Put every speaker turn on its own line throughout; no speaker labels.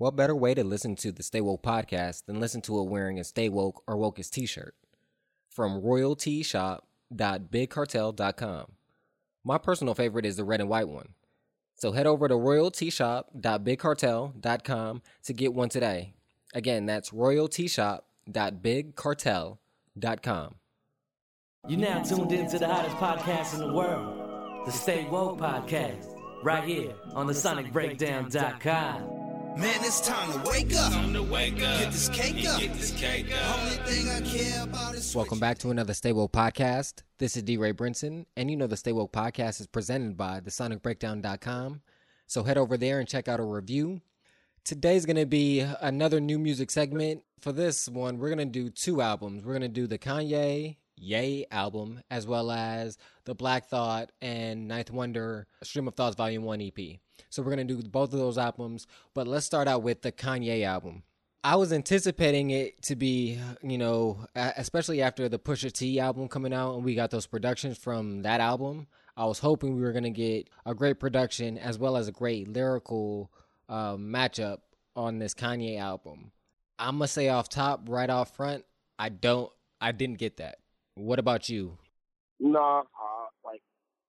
What better way to listen to the Stay Woke podcast than listen to it wearing a Stay Woke or Wokeist t shirt? From royalteeshop.bigcartel.com. My personal favorite is the red and white one. So head over to royalteeshop.bigcartel.com to get one today. Again, that's royalteeshop.bigcartel.com.
You're now tuned in to the hottest podcast in the world, the Stay Woke Podcast, right here on the SonicBreakdown.com.
Man, it's time to wake up.
Time to wake up.
Get this cake up.
Get this cake up.
Only thing I care about is
Welcome back to another Stay Woke podcast. This is DeRa Brinson, and you know the Stay Woke podcast is presented by the sonicbreakdown.com. So head over there and check out a review. Today's going to be another new music segment. For this one, we're going to do two albums. We're going to do the Kanye Ye album, as well as the Black Thought and Ninth Wonder Stream of Thoughts Volume 1 EP. So we're going to do both of those albums, but let's start out with the Kanye album. I was anticipating it to be, you know, especially after the Pusha T album coming out and we got those productions from that album. I was hoping we were going to get a great production as well as a great lyrical uh, matchup on this Kanye album. I'm gonna say off top, right off front, I don't, I didn't get that. What about you?
Nah, uh, like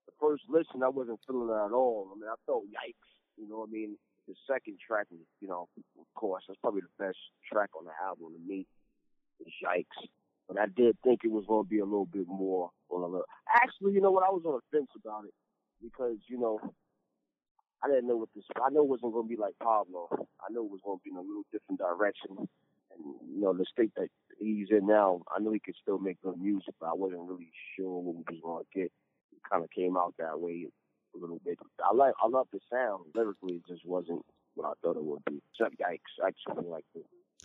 the first listen, I wasn't feeling it at all. I mean, I felt yikes. You know what I mean? The second track you know, of course, that's probably the best track on the album to me. Yikes. But I did think it was going to be a little bit more on a little. Actually, you know what? I was on the fence about it because you know I didn't know what this. I know it wasn't going to be like Pablo. I know it was going to be in a little different direction. And you know the state that he's in now, I know he could still make good music, but I wasn't really sure what we was going to get. It kind of came out that way a little bit. I like, I love the sound. Lyrically, it just wasn't what I thought it would be. Except yikes, I just like.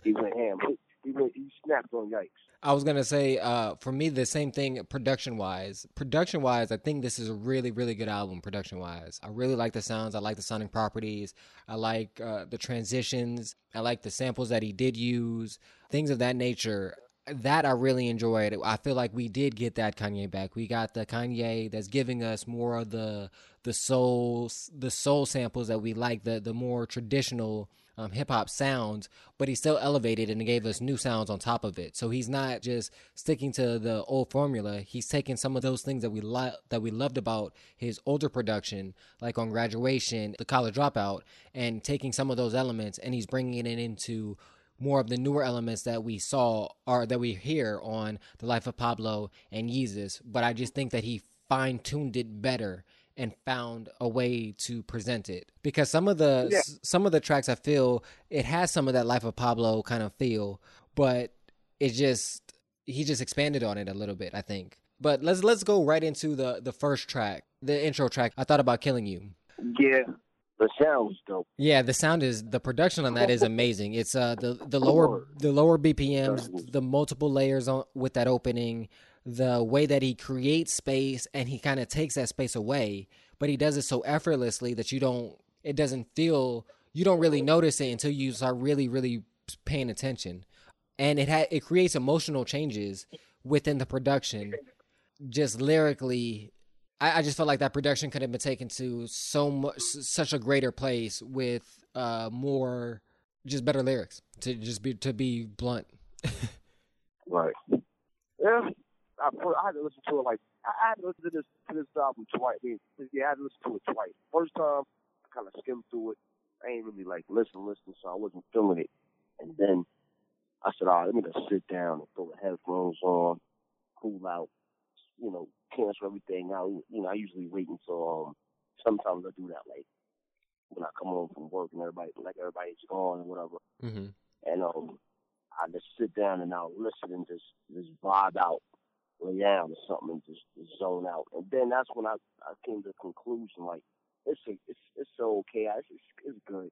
He went ham. He, he went, he snapped on yikes.
I was gonna say, uh, for me, the same thing. Production wise, production wise, I think this is a really, really good album. Production wise, I really like the sounds. I like the sonic properties. I like uh, the transitions. I like the samples that he did use. Things of that nature. That I really enjoyed. I feel like we did get that Kanye back. We got the Kanye that's giving us more of the the soul the soul samples that we like. The the more traditional um, hip hop sounds, but he still elevated and gave us new sounds on top of it. So he's not just sticking to the old formula. He's taking some of those things that we li- that we loved about his older production, like on Graduation, The College Dropout, and taking some of those elements and he's bringing it into more of the newer elements that we saw or that we hear on The Life of Pablo and Yeezus. But I just think that he fine tuned it better and found a way to present it because some of the
Yeah.
s- some of the tracks I feel it has some of that Life of Pablo kind of feel, but it just he just expanded on it a little bit, I think. But let's let's go right into the the first track, the intro track. I thought about killing you.
Yeah, the sound was dope.
Yeah, the sound is the production on that is amazing. It's uh the the lower the lower BPMs, the multiple layers on with that opening, the way that he creates space and he kind of takes that space away, but he does it so effortlessly that you don't it doesn't feel you don't really notice it until you start really really paying attention. And it ha- it creates emotional changes within the production just lyrically I, I just felt like that production could have been taken to so much such a greater place with uh more just better lyrics to just be to be blunt
Right. Yeah. I, I had to listen to it like I had to listen to this to this album twice. I mean, yeah, I had to listen to it twice. First time, I kind of skimmed through it. I ain't really like listen, listen, so I wasn't feeling it. And then I said, all right, let me just sit down and throw the headphones on, cool out, you know, cancel everything out. You know, I usually wait until um. Sometimes I do that like when I come home from work and everybody like everybody's gone or whatever
mm-hmm.
and um, I just sit down and I'll listen and just just vibe out, lay down or something, and just, just zone out. And then that's when I I came to the conclusion like it's a it's it's so okay. It's it's, it's good.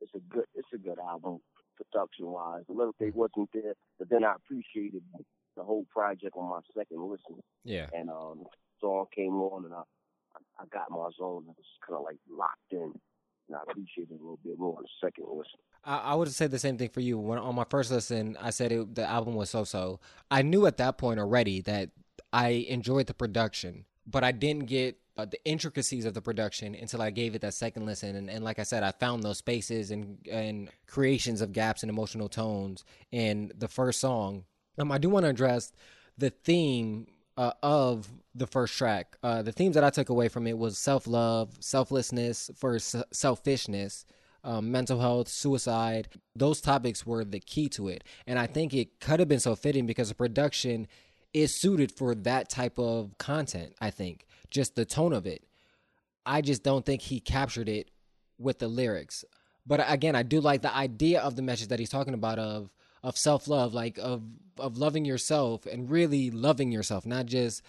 It's a good it's a good album production wise. The lyric wasn't there, but then I appreciated the whole project on my second listen.
yeah
And um, song came on and I I got my zone and was kind of like locked in. And I appreciated it a little bit more on the second listen.
I, I would say the same thing for you. When on my first listen, I said it, the album was so so. I knew at that point already that I enjoyed the production, but I didn't get uh, the intricacies of the production until I gave it that second listen. And, and like I said, I found those spaces and and creations of gaps and emotional tones in the first song. Um, I do want to address the theme uh, of the first track. Uh, the themes that I took away from it was self love, selflessness, for selfishness, um, mental health, suicide. Those topics were the key to it, and I think it could have been so fitting because the production is suited for that type of content. I think just the tone of it. I just don't think he captured it with the lyrics. But again, I do like the idea of the message that he's talking about of of self love, like of of loving yourself and really loving yourself, not just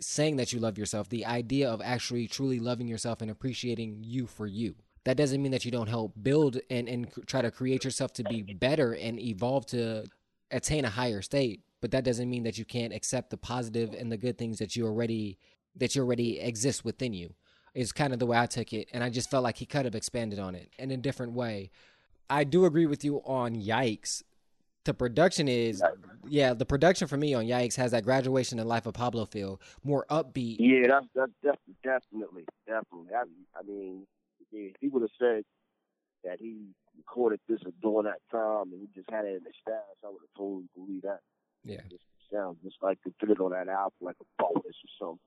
saying that you love yourself. The idea of actually truly loving yourself and appreciating you for you. That doesn't mean that you don't help build and and try to create yourself to be better and evolve to attain a higher state. But that doesn't mean that you can't accept the positive and the good things that you already that you already exist within you. Is kind of the way I took it, and I just felt like he could have expanded on it in a different way. I do agree with you on Yikes the production is yeah the production for me on yikes has that graduation in life of pablo feel more upbeat
Yeah, that's that's def- definitely, definitely. I, I mean, if he would have said that he recorded this during that time and he just had it in the stash, I would have totally believed that.
yeah
It sounds just like they put it on that album like a bonus or something.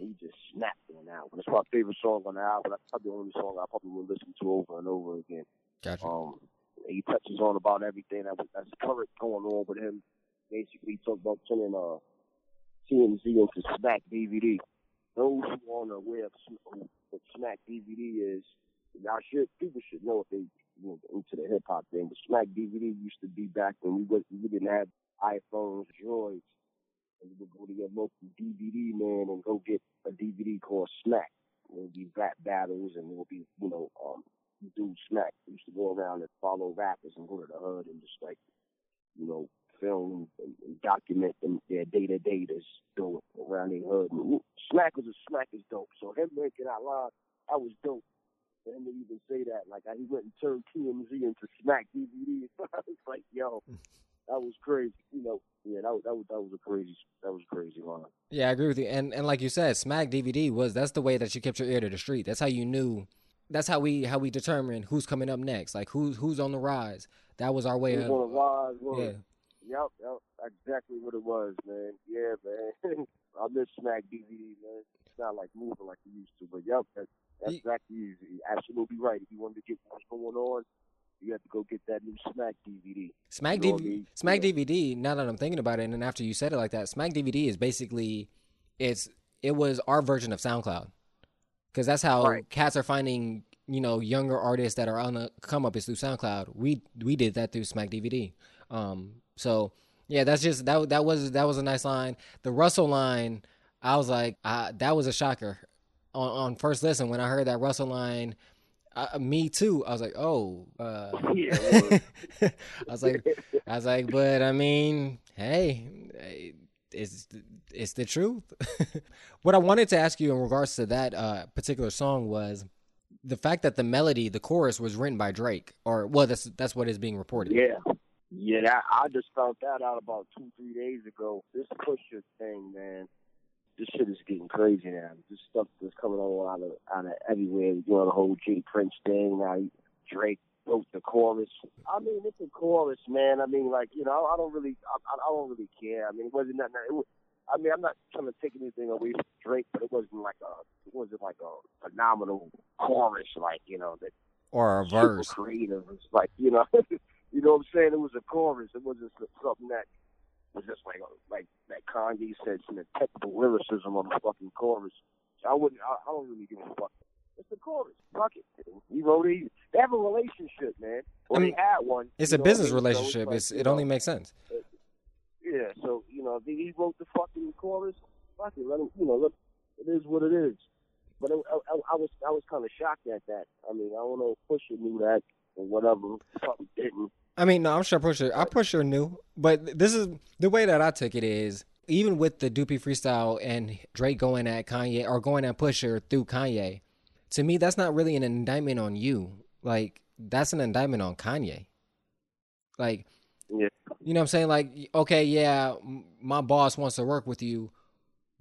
And he just snapped on that one. It's my favorite song on the album. That's probably the only song I probably will listen to over and over again.
gotcha
Um, he touches on about everything that was, that's current going on with him. Basically, he talked about turning uh, TMZ into Smack DVD. Those who aren't aware of what Smack DVD is, y'all should people should know if they you know, into the hip hop thing. But Smack DVD used to be back when we was, we didn't have iPhones, droids, and you would go to your local DVD man and go get a DVD called Smack. It would be rap battles, and it would be you know um do smack. Used to go around and follow rappers and go to the hood and just like, you know, film and, and document them, their day to day that's doing around their hood. And smack was a smack is dope. So him making that line, that was dope. For him to even say that, like he went and turned TMZ into Smack DVD. I was like, yo, that was crazy. You know, yeah, that was that was that was a crazy that was crazy line.
yeah i agree with you and and like you said smack dvd was that's the way that you kept your ear to the street that's how you knew that's how we how we determine who's coming up next like who's who's on the rise that was our way of
on a rise,
yeah.
Yep, yep, exactly what it was, man. Yeah, man. I miss Smack DVD, man. It's not like moving like it used to, but yep, that, that's
Ye-
exactly you're absolutely right. If you wanted to get what's going on, you have to go get that new Smack DVD.
Smack
You know I
DVD,
mean?
Smack
Yeah.
DVD. Now that I'm thinking about it, and then after you said it like that, Smack DVD is basically it's it was our version of SoundCloud because that's how
Right.
cats are finding you know younger artists that are on the come up is through SoundCloud. We we did that through Smack DVD. Um, so yeah, that's just that that was that was a nice line. The Russell line, I was like, uh, that was a shocker on on first listen when I heard that Russell line. Uh, me too. I was like, oh, uh,
Yeah,
I was like, I was like, but I mean, hey, it's it's the truth. what I wanted to ask you in regards to that uh, particular song was the fact that the melody, the chorus, was written by Drake, or well, that's that's what is being reported.
Yeah. Yeah, that, I just found that out about two, three days ago. This Pusha thing, man, this shit is getting crazy now. This stuff is coming on out of out of everywhere. You know the whole J Prince thing. Now Drake wrote the chorus. I mean, it's a chorus, man. I mean, like you know, I don't really, I, I don't really care. I mean, it wasn't that. It was, I mean, I'm not trying to take anything away from Drake, but it wasn't like a, it wasn't like a phenomenal chorus, like you know that
Or a verse.
creative. It's like you know, you know what I'm saying. It was a chorus. It wasn't something that was just like like that Kanye said some technical lyricism on the fucking chorus. So I wouldn't. I, I don't really give a fuck. It's the chorus. Fuck it. He wrote it. They have a relationship, man. Or
I mean,
they had one.
It's a
know
business
mean? So it's
relationship.
like,
it's it
know,
only makes sense.
yeah, so you know, he wrote the fucking chorus. Fuck it, let him. You know, look, it is what it is. But I, I, I was I was kind of shocked at that. I mean, I don't know if Pusha knew that or whatever. Probably didn't.
I mean, no, I'm sure Pusha. I Pusha knew, but this is the way that I took it is even with the Duppy freestyle and Drake going at Kanye or going at Pusha through Kanye. To me, that's not really an indictment on you. Like that's an indictment on Kanye. Like
Yeah.
you know what I'm saying? Like okay, yeah, my boss wants to work with you,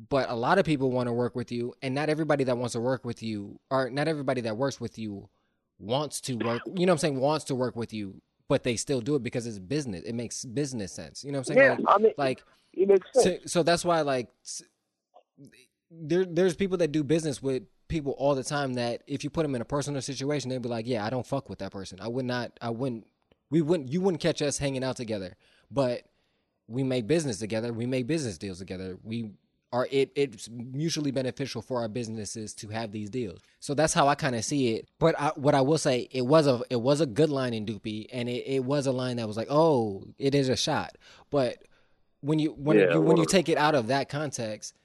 but a lot of people want to work with you, and not everybody that wants to work with you, or not everybody that works with you, wants to work. You know what I'm saying? Wants to work with you, but they still do it because it's business. It makes business sense. You know what I'm saying?
Yeah,
Like-
I mean,
like
it makes sense.
so, so that's why like there there's people that do business with people all the time that if you put them in a personal situation they'd be like yeah i don't fuck with that person. I would not i wouldn't we wouldn't you wouldn't catch us hanging out together. But we make business together. We make business deals together. We are it it's mutually beneficial for our businesses to have these deals. So that's how i kind of see it. But I, what i will say it was a it was a good line in Duppy and it, it was a line that was like oh it is a shot. But when you when
Yeah,
you when you take it out of that context,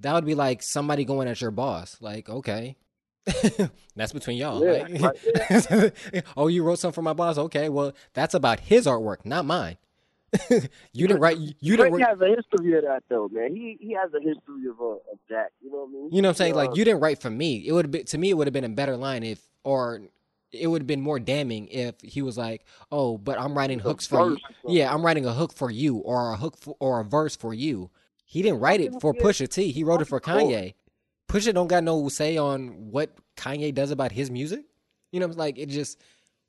that would be like somebody going at your boss. Like, okay, that's between y'all.
Yeah,
Like- oh, you wrote something for my boss. Okay, well, that's about his artwork, not mine. you didn't write. You didn't.
Drake
write-
has a history of that though, man. He he has a history of uh, of that. You know what I mean?
You know what I'm saying?
Uh,
Like you didn't write for me. It would be to me. It would have been a better line if, or it would have been more damning if he was like, "Oh, but I'm writing hooks for you."
verse or something.
Yeah, I'm writing a hook for you, or a hook for, or a verse for you. He didn't write it for Pusha T. He wrote it for Kanye. Pusha don't got no say on what Kanye does about his music. You know, like it just.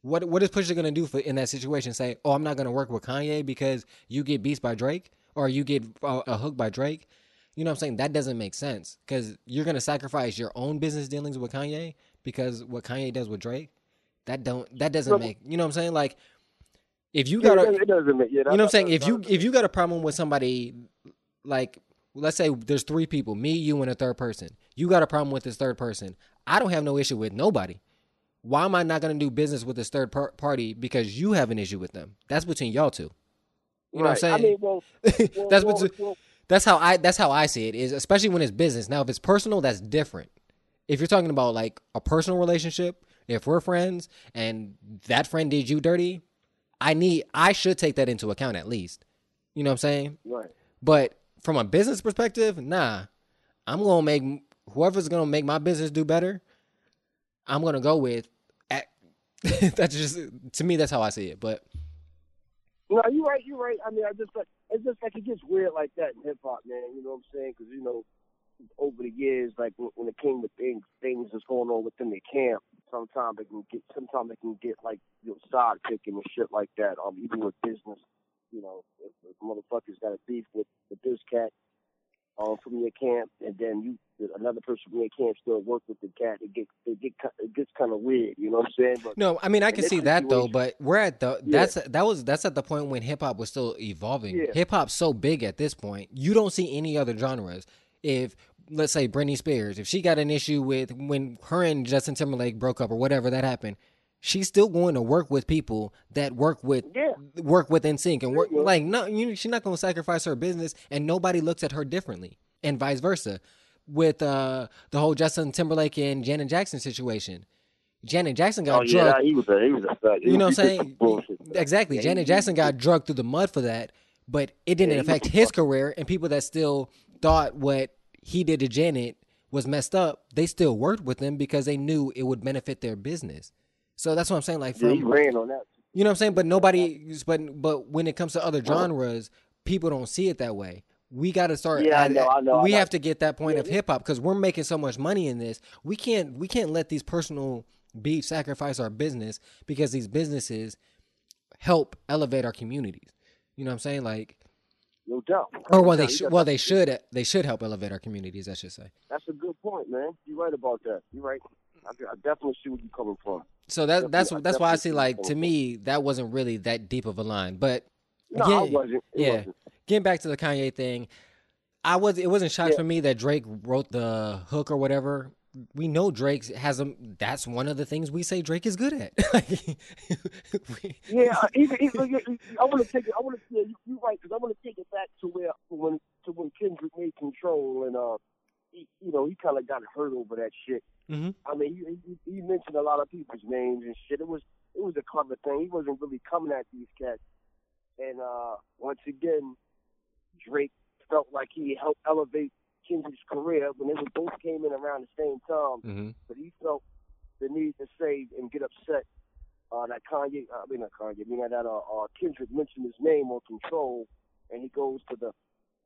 What what is Pusha gonna do for in that situation? Say, oh, I'm not gonna work with Kanye because you get beats by Drake or you get uh, a hook by Drake. You know what I'm saying? That doesn't make sense because you're gonna sacrifice your own business dealings with Kanye because what Kanye does with Drake. That don't that doesn't make you know what I'm saying? Like if you got a
it doesn't make. Yeah,
you know what I'm saying? If you if you got a problem with somebody, like let's say there's three people, me, you, and a third person. You got a problem with this third person. I don't have no issue with nobody. Why am I not going to do business with this third par- party because you have an issue with them? That's between y'all two. You know what I'm saying?
I mean, well, well,
that's between,
well,
that's how I that's how I see it. Is especially when it's business. Now, if it's personal, that's different. If you're talking about like a personal relationship, if we're friends and that friend did you dirty, I need I should take that into account at least. You know what I'm saying?
right.
But from a business perspective, nah. I'm gonna make whoever's gonna make my business do better. I'm gonna go with. At, that's just to me. That's how I see it. But
No, you're right. You're right. I mean, I just like it's just like it gets weird like that in hip hop, man. You know what I'm saying? Because you know, over the years, like when, it came to things, things that's going on within the camp. Sometimes they can get, sometimes they can get like you know, side picking and shit like that. Um, even with business, you know, if, if motherfuckers got a beef with with this cat, um, from your camp, and then you another person from your camp still work with the cat, it get it get it gets kind of weird. You know what I'm saying? But
no, I mean I can see that though. But we're at the
Yeah.
that's that was that's at the point when hip hop was still evolving.
Yeah.
Hip hop's so big at this point. You don't see any other genres. If let's say Britney Spears, if she got an issue with when her and Justin Timberlake broke up or whatever that happened, she's still going to work with people that work with
yeah,
work with NSYNC and work
Yeah.
like no you she's not going to sacrifice her business and nobody looks at her differently and vice versa with uh the whole Justin Timberlake and Janet Jackson situation. Janet Jackson got
oh yeah,
drugged.
he was a he was a
you know what I'm
he did some
saying
bullshit.
exactly.
Yeah,
Janet Jackson got drugged through the mud for that but it didn't affect his career and people that still thought what he did to Janet was messed up they still worked with him because they knew it would benefit their business so that's what I'm saying like
Yeah,
from
he ran on that.
you know what I'm saying? But nobody, but but when it comes to other genres, people don't see it that way. We got to start.
Yeah, I know, I know, I
we
know.
have to get that point
Yeah,
of hip hop because we're making so much money in this. We can't we can't let these personal beefs sacrifice our business because these businesses help elevate our communities. You know what I'm saying? Like,
No doubt.
or well, they should well they should they should help elevate our communities. I should say.
That's a good point, man. You're right about that. You're right. I, I definitely see where you're coming from.
So that that's
I
that's why I see
see
like to me that wasn't really that deep of a line, but
No,
Yeah,
I wasn't. It
yeah.
wasn't.
getting back to the Kanye thing, I was it wasn't shocked
Yeah.
for me that Drake wrote the hook or whatever. We know Drake has a. That's one of the things we say Drake is good at.
Yeah, uh, even, even, I want to take it. I want to. Yeah, you, you're right because I want to take it back to where when to when Kendrick made Control and uh, he, you know, he kind of got hurt over that shit.
Mhm.
I mean, he, he, he mentioned a lot of people's names and shit. It was it was a clever thing. He wasn't really coming at these cats. And uh, once again, Drake felt like he helped elevate Kendrick's career when they were both came in around the same time.
Mhm.
But he felt the need to say and get upset uh, that Kanye, I mean not Kanye, I mean that uh, uh, Kendrick mentioned his name on Control, and he goes to the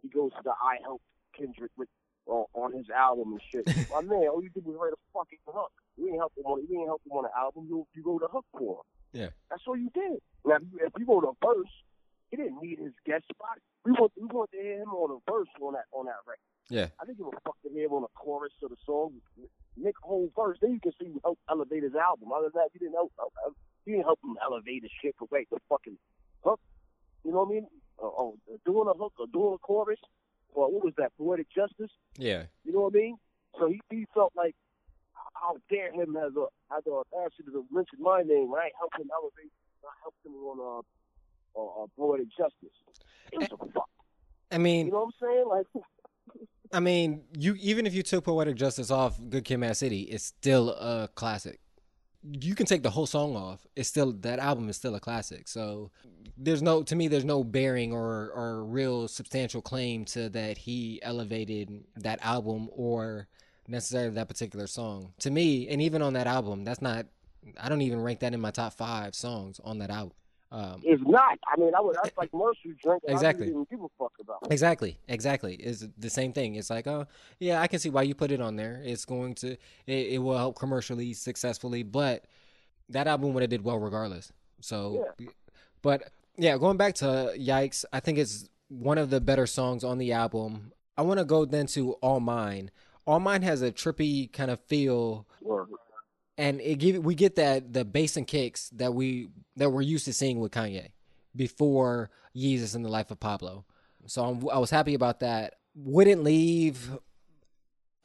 he goes to the I helped Kendrick with on, on his album and shit. My man, all you did was write a fucking hook. You ain't help him on. You ain't help him on the album. You you wrote a hook for him.
Yeah.
That's all you did. Now, if you, if you wrote a verse, he didn't need his guest spot. We want we want to hear him on a verse on that on that record.
Yeah.
I think it was fuck to hear him on a chorus of the song. Nick whole verse. Then you can see who helped elevate his album. Other than that, you didn't help. You didn't help him elevate his shit. But wait, the fucking hook. You know what I mean? Uh, oh, doing a hook or doing a chorus. Or what was that? Poetic justice.
Yeah.
You know what I mean? So he, he felt like, how dare him as a as a audacity to mention my name, when I helped him elevate, I helped him on uh, uh, uh, poetic justice. It was a fuck.
I mean,
You know what I'm saying? Like,
I mean, you even if you took Poetic Justice off Good Kid, Mad City, it's still a classic. You can take the whole song off; it's still that album is still a classic. So there's no, to me, there's no bearing or or real substantial claim to that he elevated that album or necessarily that particular song. To me, and even on that album, that's not. I don't even rank that in my top five songs on that album. Um,
it's not. I mean, I would. That's like Mercy drinking.
Exactly.
I didn't give a fuck about.
Exactly, exactly. Is the same thing. It's like, oh, yeah, I can see why you put it on there. It's going to, it, it will help commercially successfully, but that album would have did well regardless. So, but yeah, going back to Yikes, I think it's one of the better songs on the album. I want to go then to All Mine. All Mine has a trippy kind of feel
Word.
And it give we get that the bass and kicks that we that we're used to seeing with Kanye before Yeezus and the Life of Pablo. So I'm, I was happy about that. Wouldn't leave.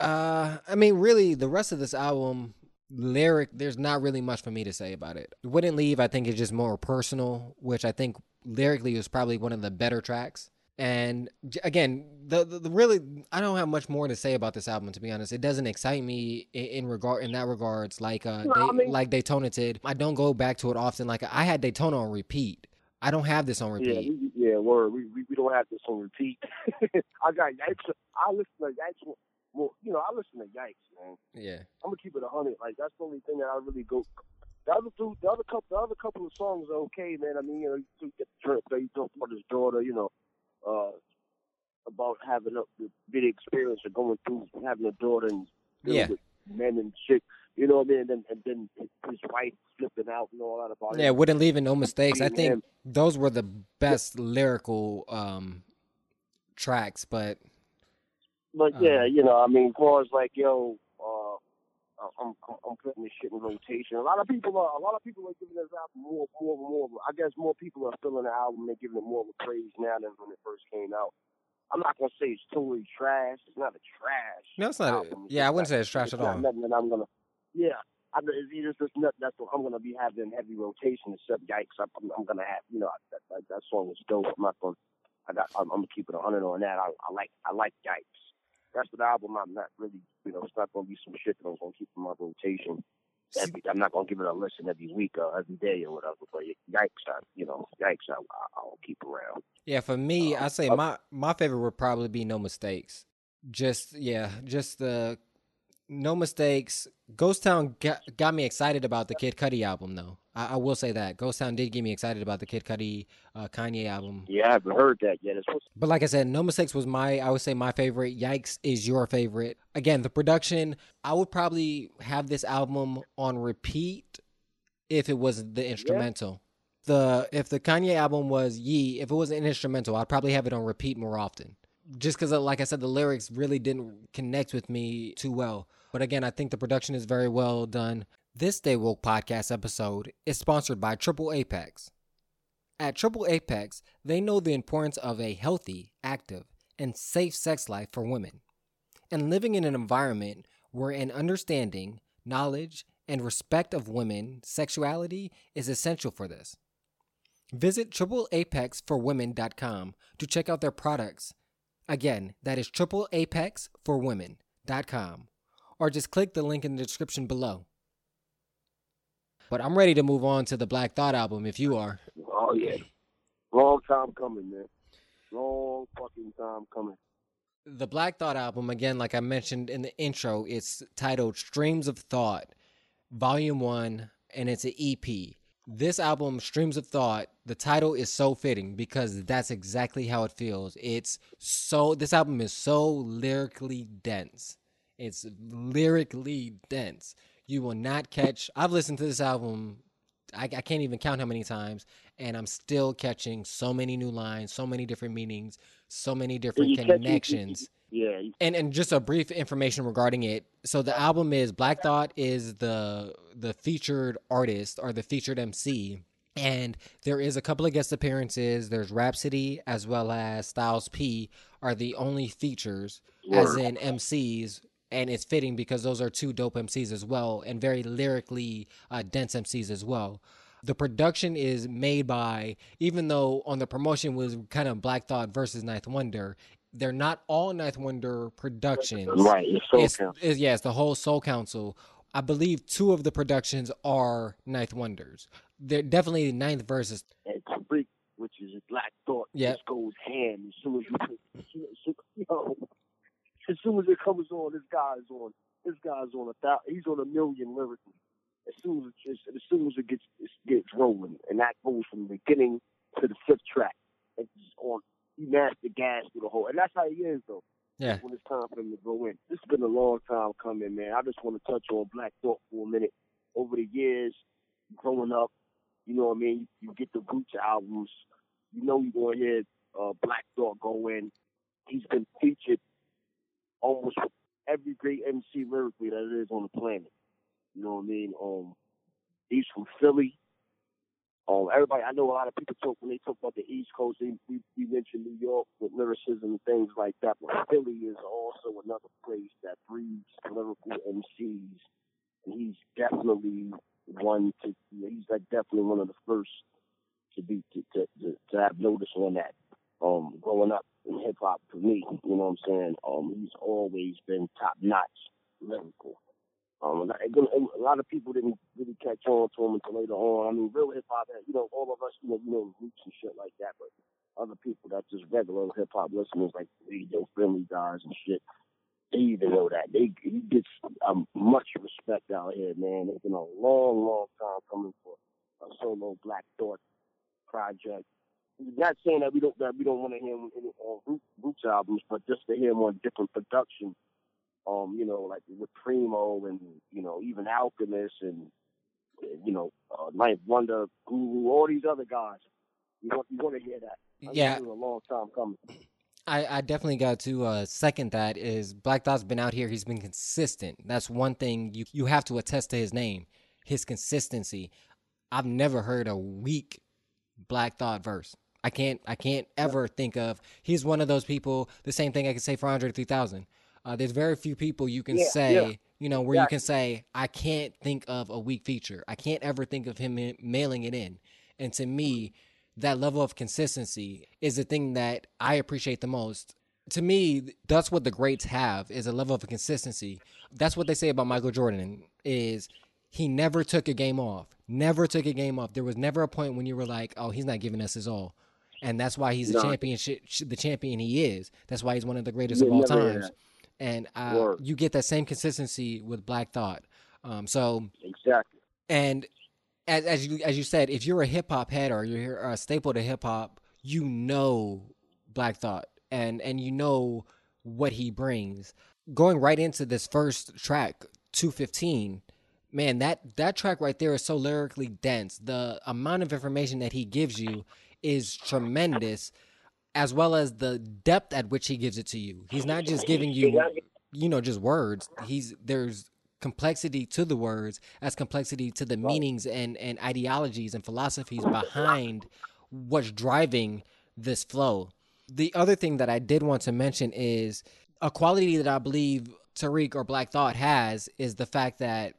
Uh, I mean, really, the rest of this album lyric, there's not really much for me to say about it. Wouldn't leave. I think is just more personal, which I think lyrically was probably one of the better tracks. And again, the, the, the really, I don't have much more to say about this album. To be honest, it doesn't excite me in, in regard in that regards, like uh,
I mean-
like Daytona did. I don't go back to it often. Like I had Daytona on repeat. I don't have this on
Yeah,
repeat.
we, yeah, word. We, we we don't have this on repeat. I got Yikes. I listen to Yikes. Well, you know, I listen to Yikes, man.
Yeah,
I'm gonna keep it a hundred. Like that's the only thing that I really go. The other two, the other couple, the other couple of songs are okay, man. I mean, you know, you get the drip. You talk about his daughter, you know, uh, about having a the big experience of going through having a daughter and dealing
Yeah.
with men and shit. You know what I mean? And then, and then his wife flipping out and all that about
yeah.
it.
Wouldn't leave in no mistakes. I think
him.
those were the best lyrical um tracks. But
But
Um,
yeah, you know, I mean, as far as like, yo, uh, I'm I'm putting this shit in rotation. A lot of people are a lot of people are giving this album more more more. I guess more people are feeling the album. They're giving it more of a praise now than when it first came out. I'm not gonna say it's totally trash. It's not a trash.
no, it's not.
album.
Yeah, I wouldn't
not-
say it's trash at
not
all.
Nothing that I'm gonna. Yeah, I, it's it's just nothing that's what I'm gonna be having heavy rotation. Except yikes, I'm, I'm gonna have you know that, that that song is dope. I'm not gonna. I got. I'm, I'm gonna keep it 100 on that. I, I like. I like yikes. That's the album. I'm not really. You know, it's not gonna be some shit that I'm gonna keep in my rotation. Every, I'm not gonna give it a listen every week or every day or whatever. But yikes, I, you know, yikes, I, I'll keep around.
Yeah, for me,
Uh,
I say
uh,
my my favorite would probably be No Mistakes. Just yeah, just the No Mistakes. Ghost Town got, got me excited about the Kid Cudi album, though. I, I will say that Ghost Town did get me excited about the Kid Cudi uh, Kanye album.
Yeah, I haven't heard that yet.
But like I said, No Mistakes was my I would say my favorite. Yikes is your favorite. Again, the production. I would probably have this album on repeat if it was the instrumental. The if the Kanye album was Ye, if it was an instrumental, I'd probably have it on repeat more often. Just because, like I said, the lyrics really didn't connect with me too well. But again, I think the production is very well done. This Stay Woke podcast episode is sponsored by Triple Apex. At Triple Apex, they know the importance of a healthy, active, and safe sex life for women. And living in an environment where an understanding, knowledge, and respect of women's sexuality is essential for this. Visit tripleapexforwomen.com to check out their products. Again, that is tripleapexforwomen.com. Or just click the link in the description below. But I'm ready to move on to the Black Thought album if you are.
Oh yeah, long time coming, man. Long fucking time coming.
The Black Thought album, again, like I mentioned in the intro, it's titled Streams of Thought, Volume 1, and it's an EP. This album, Streams of Thought, the title is so fitting because that's exactly how it feels. It's so, this album is so lyrically dense. It's lyrically dense. You will not catch, I've listened to this album, I, I can't even count how many times, and I'm still catching so many new lines, so many different meanings, so many different
you catch- you- you-
connections
Yeah,
and and just a brief information regarding it. So the album is Black Thought is the the featured artist or the featured MC, and there is a couple of guest appearances. There's Rapsody as well as Styles P are the only features as in MCs. And it's fitting because those are two dope MCs as well, and very lyrically uh, dense MCs as well. The production is made by, even though on the promotion was kind of Black Thought versus Ninth Wonder, they're not all Ninth Wonder productions.
right. It's so
It's,
count.
it's- yeah, it's the whole Soul Council. I believe two of the productions are Ninth Wonders. They're definitely Ninth versus.
and Tariq, which is black thought,
Yep.
just goes ham as soon as you put, as soon, yo, as soon as it comes on, this guy's on, this guy's on a thou, he's on a million lyrically. As soon as it, as soon as it gets it gets rolling, and that goes from the beginning to the fifth track. It's on, he master gas through the whole, and that's how he is though.
Yeah.
When it's time for them to go in. This has been a long time coming, man. I just want to touch on Black Thought for a minute. Over the years, growing up, you know what I mean? You get the Roots albums. You know you're going to hear uh, Black Thought go in. He's been featured almost every great MC lyrically that is on the planet. You know what I mean? Um, he's from Philly. Um, everybody, I know a lot of people talk when they talk about the East Coast. They, we, we mention New York with lyricism and things like that, but Philly is also another place that breeds lyrical MCs, and he's definitely one to. He's like definitely one of the first to be to to, to, to have notice on that. Um, growing up in hip hop for me, you know what I'm saying? Um, he's always been top notch lyrical. Um, and a lot of people didn't really catch on to him until later on. I mean, real hip hop, you know, all of us, you know, we know roots and shit like that, but other people that just regular hip hop listeners, like radio friendly guys and shit, they even know that. They he gets um, much respect out here, man. It's been a long, long time coming for a solo Black Thought project. Not saying that we don't that we don't want to hear him in, on Root, Roots albums, but just to hear him on different production um, you know, like with Primo and you know even Alchemist and you know uh, Ninth Wonder, Guru, all these other guys. You want you want to hear that? I
Yeah.
a long time coming.
I, I definitely got to uh, second that. Is Black Thought's been out here? He's been consistent. That's one thing you you have to attest to his name, his consistency. I've never heard a weak Black Thought verse. I can't I can't ever think of. He's one of those people. The same thing I can say for Andre 3000. Uh, there's very few people you can
Yeah,
say,
yeah.
you know, where you can say, I can't think of a weak feature. I can't ever think of him in, mailing it in. And to me, that level of consistency is the thing that I appreciate the most. To me, that's what the greats have is a level of consistency. That's what they say about Michael Jordan is he never took a game off. Never took a game off. There was never a point when you were like, "Oh, he's not giving us his all." And that's why he's the
No.
championship the champion he is. That's why he's one of the greatest
Yeah,
of all times. And uh, you get that same consistency with Black Thought. Um, so
Exactly.
and as, as you as you said, if you're a hip hop head or you're a staple to hip hop, you know Black Thought and and you know what he brings. Going right into this first track, 215, man, that that track right there is so lyrically dense. The amount of information that he gives you is tremendous as well as the depth at which he gives it to you. He's not just giving you you know just words. He's there's complexity to the words as complexity to the meanings and and ideologies and philosophies behind what's driving this flow. The other thing that I did want to mention is a quality that I believe Tariq or Black Thought has is the fact that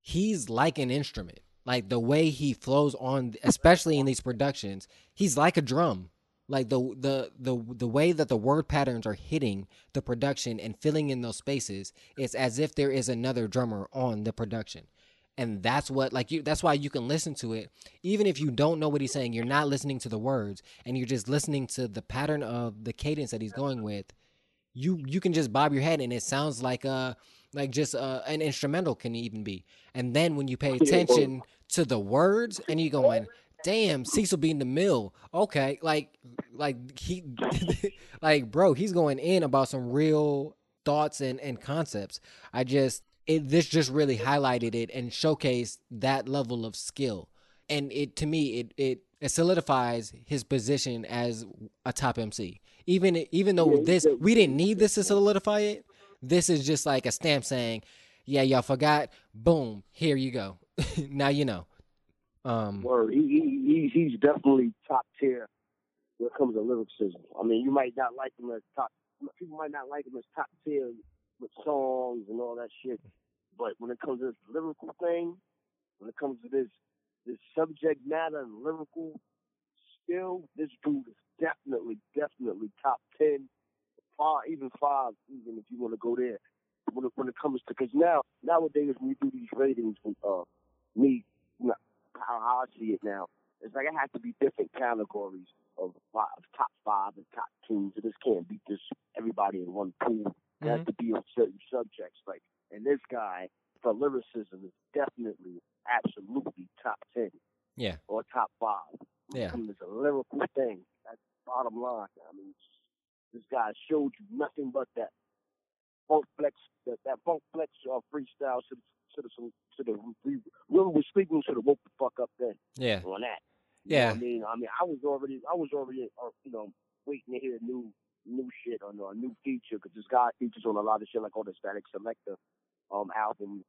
he's like an instrument. Like the way he flows on, especially in these productions, he's like a drum. Like the the the the way that the word patterns are hitting the production and filling in those spaces, it's as if there is another drummer on the production. And that's what like you that's why you can listen to it even if you don't know what he's saying, you're not listening to the words and you're just listening to the pattern of the cadence that he's going with. You you can just bob your head and it sounds like a Like just uh, an instrumental can even be. And then when you pay attention to the words and you going, damn, Cecil being the mill. Okay, like like he like bro, he's going in about some real thoughts and, and concepts. I just it this just really highlighted it and showcased that level of skill. And it to me it it, it solidifies his position as a top MC. Even even though this we didn't need this to solidify it, this is just like a stamp saying, Yeah, y'all forgot, boom, here you go. now you know. Um
Word. He, he, he, he's definitely top tier when it comes to lyricism. I mean, you might not like him as top. People might not like him as top tier with songs and all that shit. But when it comes to this lyrical thing, when it comes to this this subject matter and lyrical skill, this dude is definitely, definitely top ten, five, even five, even if you want to go there. When it, when it comes to, because now nowadays when we do these ratings, uh, me how, how I see it now, it's like it has to be different categories of five, top five and top ten. So this can't be just everybody in one pool. It has to be on certain subjects. Like, and this guy for lyricism is definitely, absolutely top ten
Yeah.
or top five.
Yeah.
I mean, it's a lyrical thing. That's the bottom line. I mean, this guy showed you nothing but that funk flex, that, that funk flex uh, freestyle to the to the to the we really was sleeping to the woke the fuck up then
Yeah.
on that. You know
Yeah.
what I mean, I mean, I was already, I was already, uh, you know, waiting to hear new, new shit on a new feature because this guy features on a lot of shit like all the Statik Selektah, um, album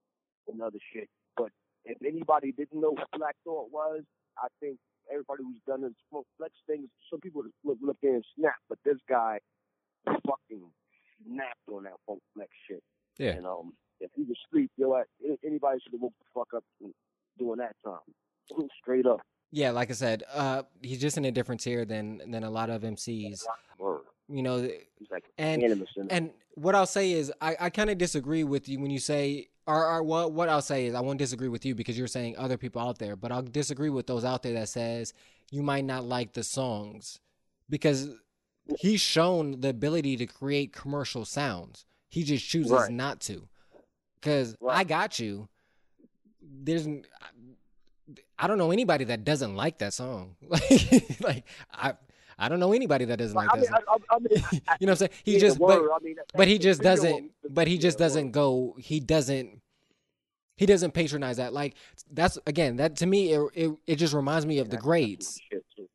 and other shit. But if anybody didn't know who Black Thought was, I think everybody who's done this Funk flex things, some people just look, look there and snap, but this guy fucking snapped on that funk flex shit.
Yeah.
And um, if he was asleep, yo, anybody should have woke the fuck up doing that time. Straight up.
Yeah, like I said, uh, he's just in a different tier than than a lot of MCs. You know,
like
and
animus in it.
and what I'll say is, I, I kind of disagree with you when you say, or, or what what I'll say is, I won't disagree with you because you're saying other people out there, but I'll disagree with those out there that says you might not like the songs because he's shown the ability to create commercial sounds. He just chooses
Right.
not to. Because
Right.
I got you. There's, I don't know anybody that doesn't like that song. Like, like I, I don't know anybody that doesn't like
I
that
mean,
song.
I, I, I mean,
You know what I'm saying? He just, but,
I mean,
but he just doesn't. But he just doesn't go. He doesn't. He doesn't patronize that. Like that's again. That to me, it it, it just reminds me of the greats.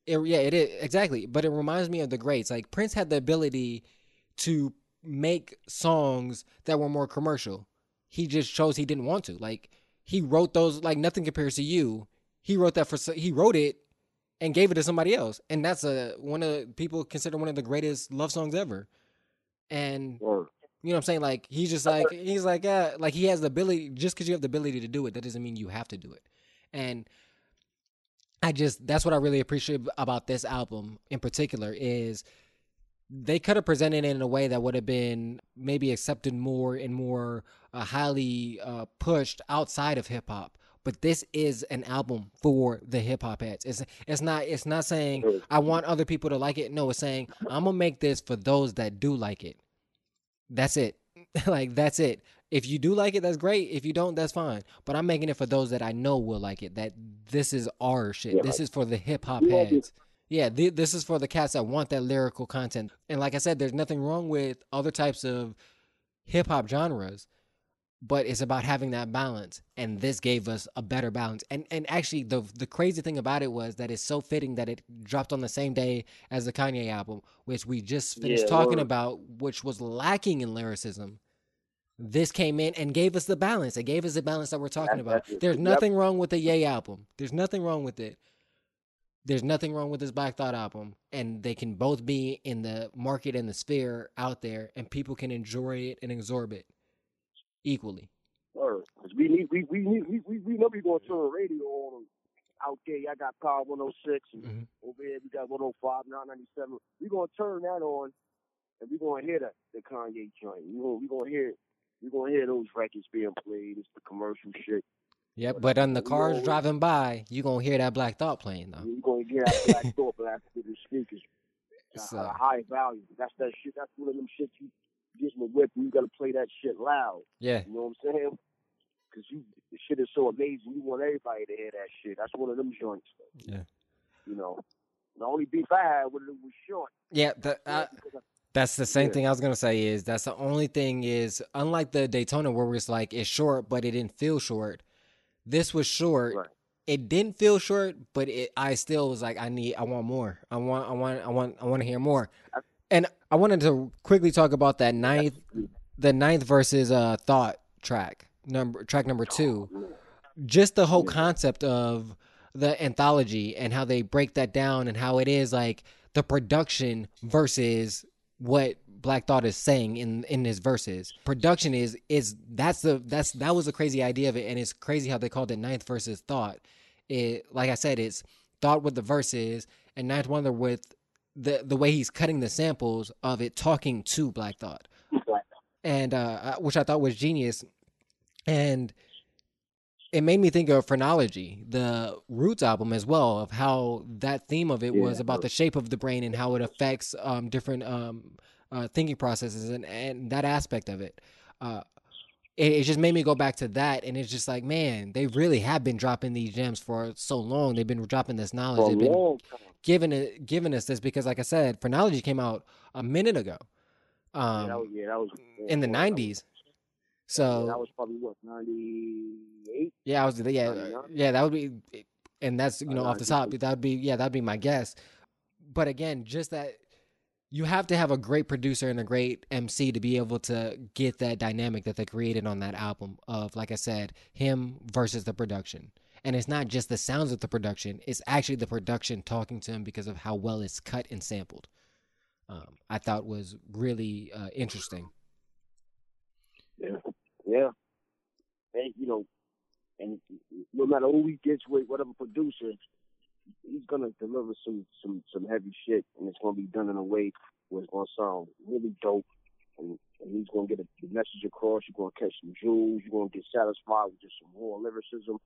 It, yeah, it is exactly. But it reminds me of the greats. Like Prince had the ability to make songs that were more commercial. He just chose he didn't want to. Like he wrote those. Like nothing compares to you. He wrote that for. He wrote it and gave it to somebody else, and that's a one of people consider one of the greatest love songs ever. And
Word.
you know what I'm saying? Like he's just like he's like yeah, like he has the ability. Just because you have the ability to do it, that doesn't mean you have to do it. And I just that's what I really appreciate about this album in particular is they could have presented it in a way that would have been maybe accepted more and more uh, highly uh, pushed outside of hip hop. But this is an album for the hip hop heads. It's it's not it's not saying I want other people to like it. No, it's saying I'm gonna make this for those that do like it. That's it. like that's it. If you do like it, that's great. If you don't, that's fine. But I'm making it for those that I know will like it. That this is our shit.
Yeah,
this is for the hip hop heads. Yeah, th- this is for the cats that want that lyrical content. And like I said, there's nothing wrong with other types of hip hop genres, but it's about having that balance. And this gave us a better balance. And and actually, the the crazy thing about it was that it's so fitting that it dropped on the same day as the Kanye album, which we just finished
Yeah,
talking
word.
about, which was lacking in lyricism. This came in and gave us the balance. It gave us the balance that we're talking about. There's nothing wrong with the Ye album. There's nothing wrong with it. There's nothing wrong with this Black Thought album, and they can both be in the market and the sphere out there, and people can enjoy it and absorb it equally.
'Cause we need, we, we we, we, we know we going to turn radio on out there. I got Power 106, and
Mhm.
over here we got 105, 997. We gonna turn that on, and we gonna hear the, the Kanye joint. We gonna, we gonna hear, we gonna hear those records being played. It's the commercial shit.
Yep. But on the cars
always-
driving by, you gonna hear that Black Thought playing though.
We gonna get that Black Thought blast through the speakers.
So-
a high value. That's that shit. That's one of them shit you getting the whip, and you gotta play that shit loud.
Yeah.
You know what I'm saying? Because you the shit is so amazing. You want everybody to hear that shit. That's one of them joints.
Yeah.
You know, the only beef I had with it was short.
Yeah, the, uh,
I-
that's the same
Yeah.
thing I was gonna say. Is that's the only thing is unlike the Daytona where it's like it's short, but it didn't feel short. This was short.
Right.
It didn't feel short, but it I still was like I need I want more. I want I want I want I want to hear more. And I wanted to quickly talk about that ninth the ninth versus uh thought track number track number two just the whole concept of the anthology and how they break that down and how it is like the production versus what Black Thought is saying in in his verses. Production is is that's the that's that was a crazy idea of it, and it's crazy how they called it ninth versus thought. It like I said, it's thought with the verses and ninth wonder with the the way he's cutting the samples of it talking to Black Thought and uh, which I thought was genius, and it made me think of Phrenology, the Roots album as well, of how that theme of it was about the shape of the brain and how it affects um, different um, uh, thinking processes and, and that aspect of it. Uh, it, it just made me go back to that, and it's just like, man, they really have been dropping these gems for so long. They've been dropping this knowledge.
for
They've been giving it, giving us this because, like I said, Phrenology came out a minute ago.
yeah,
Um,
that was, yeah, that was
in the
was-
'90s.
Yeah,
So
that was probably what ninety eight.
yeah, I was yeah uh,
99?
yeah that would be, and that's you know off the top that would be yeah that would be my guess. But again, just that you have to have a great producer and a great MC to be able to get that dynamic that they created on that album of like I said, him versus the production. And it's not just the sounds of the production; it's actually the production talking to him because of how well it's cut and sampled. Um, I thought was really uh, interesting.
Yeah, yeah. And you know, and no matter who he gets with, whatever producer, he's gonna deliver some some some heavy shit, and it's gonna be done in a way where it's gonna sound really dope, and, and he's gonna get a, the message across. You're gonna catch some jewels. You're gonna get satisfied with just some raw lyricism.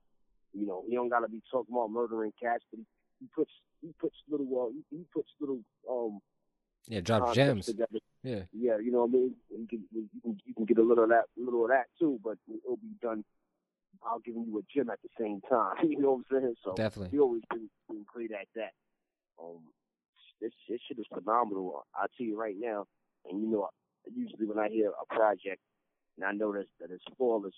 You know, he don't gotta be talking about murdering cats, but he, he puts he puts little uh, he, he puts little um
Yeah, drop gems.
together
Yeah,
yeah, you know what I mean. You can you can you can get a little of that, little of that too, but it'll be done. I'll giving you a gem at the same time. You know what I'm saying? So
definitely.
he always been, been great at that. Um, this this shit is phenomenal. I'll tell you right now. And you know, usually when I hear a project and I know that that it's flawless,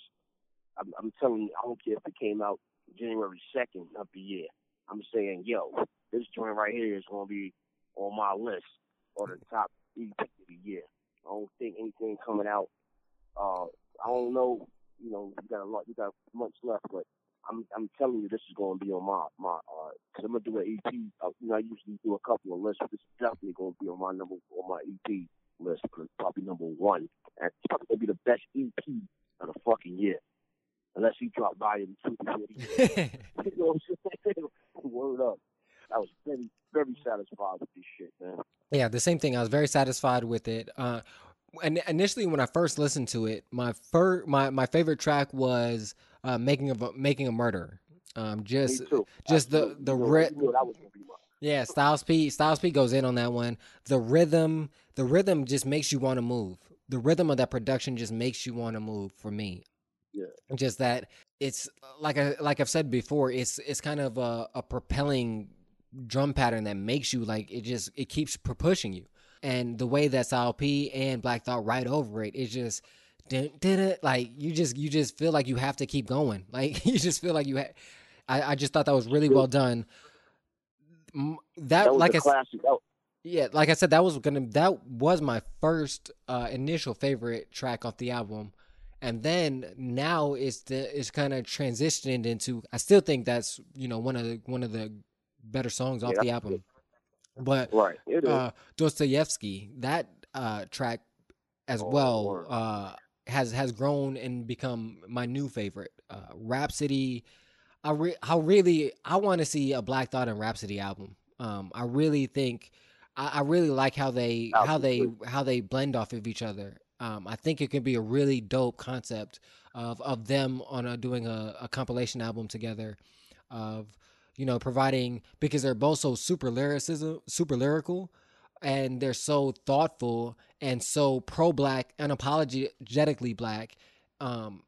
I'm, I'm telling you, I don't care if it came out January second of the year. I'm saying, yo, this joint right here is gonna be on my list or the top EP of the year. I don't think anything coming out. Uh, I don't know. You know, you got a lot. You got months left, but I'm I'm telling you, this is going to be on my my. Uh, cause I'm gonna do an EP. Uh, you know, I usually do a couple of lists. But this is definitely going to be on my number on my EP list. Probably number one. And it's probably going to be the best EP of the fucking year, unless he drop volume two before the you know what I'm saying? Word up. I was very very satisfied with this shit, man.
Yeah, the same thing. I was very satisfied with it. Uh, and initially, when I first listened to it, my fir- my my favorite track was uh, "Making of a, Making a Murder." Um, just just the- the
you
ri-
knew that was gonna be mine.
yeah, Styles P. Styles P. goes in on that one. The rhythm, the rhythm just makes you want to move. The rhythm of that production just makes you want to move. For me,
Yeah.
just that it's like I like I've said before. It's it's kind of a, a propelling drum pattern that makes you like it just it keeps pushing you and the way that Sal P and Black Thought right over it it's just dun, dun, like you just you just feel like you have to keep going like you just feel like you ha- I, I just thought that was really well done that,
That
like
a
I
classic. That,
yeah, like I said, that was gonna that was my first uh, initial favorite track off the album, and then now it's the it's kind of transitioned into. I still think that's you know one of the one of the better songs off
Yeah,
the album, but
right.
Uh, Dostoevsky that uh, track as
Oh,
well uh, has has grown and become my new favorite. Uh, Rapsody, I re- how really I want to see a Black Thought and Rapsody album. Um, I really think I, I really like how they how they how they blend off of each other. Um, I think it could be a really dope concept of of them on a, doing a, a compilation album together of you know providing because they're both so super lyricism super lyrical and they're so thoughtful and so pro black, unapologetically black, um,